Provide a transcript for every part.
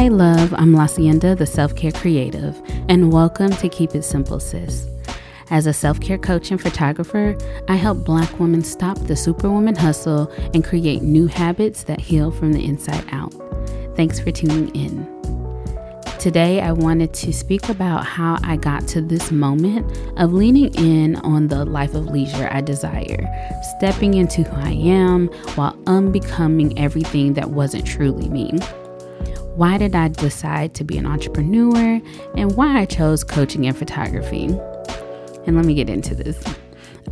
love. I'm Lacienda, the self care creative, and welcome to Keep It Simple, Sis. As a self care coach and photographer, I help Black women stop the superwoman hustle and create new habits that heal from the inside out. Thanks for tuning in. Today, I wanted to speak about how I got to this moment of leaning in on the life of leisure I desire, stepping into who I am while unbecoming everything that wasn't truly me. Why did I decide to be an entrepreneur and why I chose coaching and photography? And let me get into this.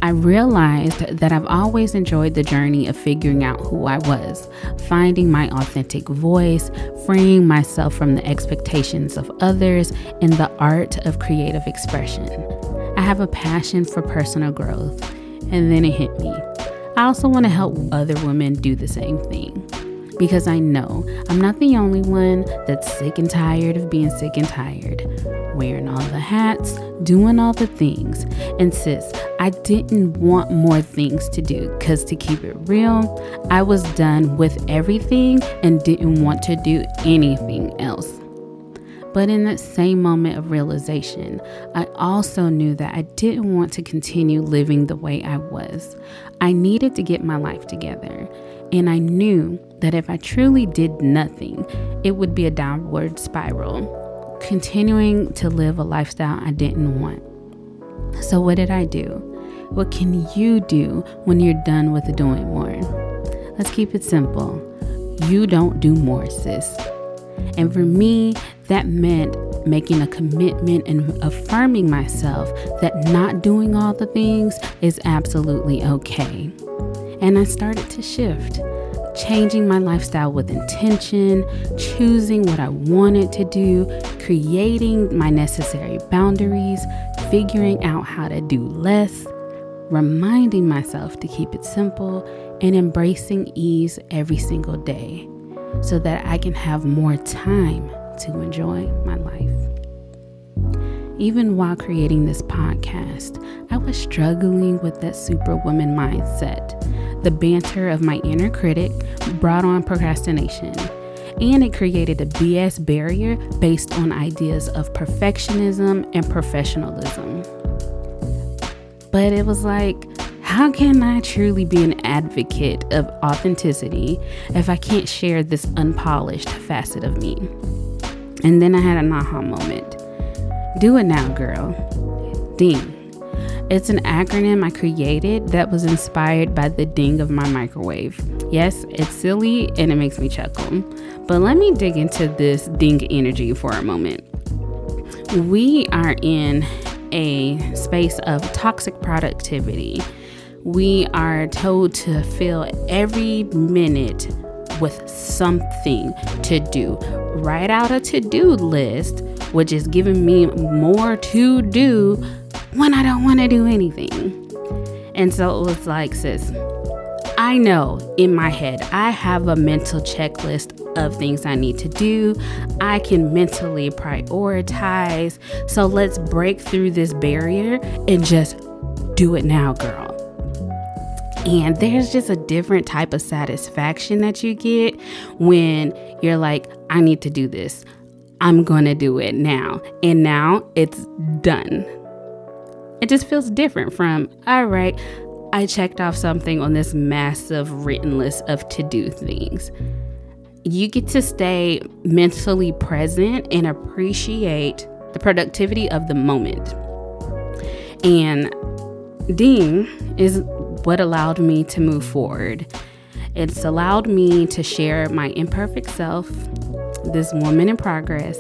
I realized that I've always enjoyed the journey of figuring out who I was, finding my authentic voice, freeing myself from the expectations of others, and the art of creative expression. I have a passion for personal growth, and then it hit me. I also want to help other women do the same thing because I know I'm not the only one that's sick and tired of being sick and tired, wearing all the hats, doing all the things. And sis, I didn't want more things to do because to keep it real, I was done with everything and didn't want to do anything else. But in that same moment of realization, I also knew that I didn't want to continue living the way I was. I needed to get my life together. And I knew that if I truly did nothing, it would be a downward spiral, continuing to live a lifestyle I didn't want. So, what did I do? What can you do when you're done with doing more? Let's keep it simple. You don't do more, sis. And for me, that meant making a commitment and affirming myself that not doing all the things is absolutely okay. And I started to shift, changing my lifestyle with intention, choosing what I wanted to do, creating my necessary boundaries, figuring out how to do less, reminding myself to keep it simple, and embracing ease every single day so that I can have more time to enjoy my life. Even while creating this podcast, I was struggling with that superwoman mindset. The banter of my inner critic brought on procrastination, and it created a BS barrier based on ideas of perfectionism and professionalism. But it was like, how can I truly be an advocate of authenticity if I can't share this unpolished facet of me? And then I had an aha moment. Do it now, girl. Ding. It's an acronym I created that was inspired by the ding of my microwave. Yes, it's silly and it makes me chuckle. But let me dig into this ding energy for a moment. We are in a space of toxic productivity. We are told to fill every minute with something to do. Write out a to do list, which is giving me more to do when I don't want to do anything. And so it was like, sis, I know in my head, I have a mental checklist of things I need to do. I can mentally prioritize. So let's break through this barrier and just do it now, girl. And there's just a different type of satisfaction that you get when you're like, I need to do this. I'm going to do it now. And now it's done. It just feels different from, all right, I checked off something on this massive written list of to do things. You get to stay mentally present and appreciate the productivity of the moment. And Ding is what allowed me to move forward. It's allowed me to share my imperfect self, this woman in progress,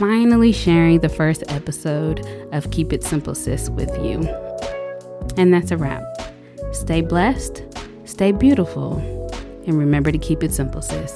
finally sharing the first episode of Keep It Simple Sis with you. And that's a wrap. Stay blessed, stay beautiful, and remember to keep it simple, sis.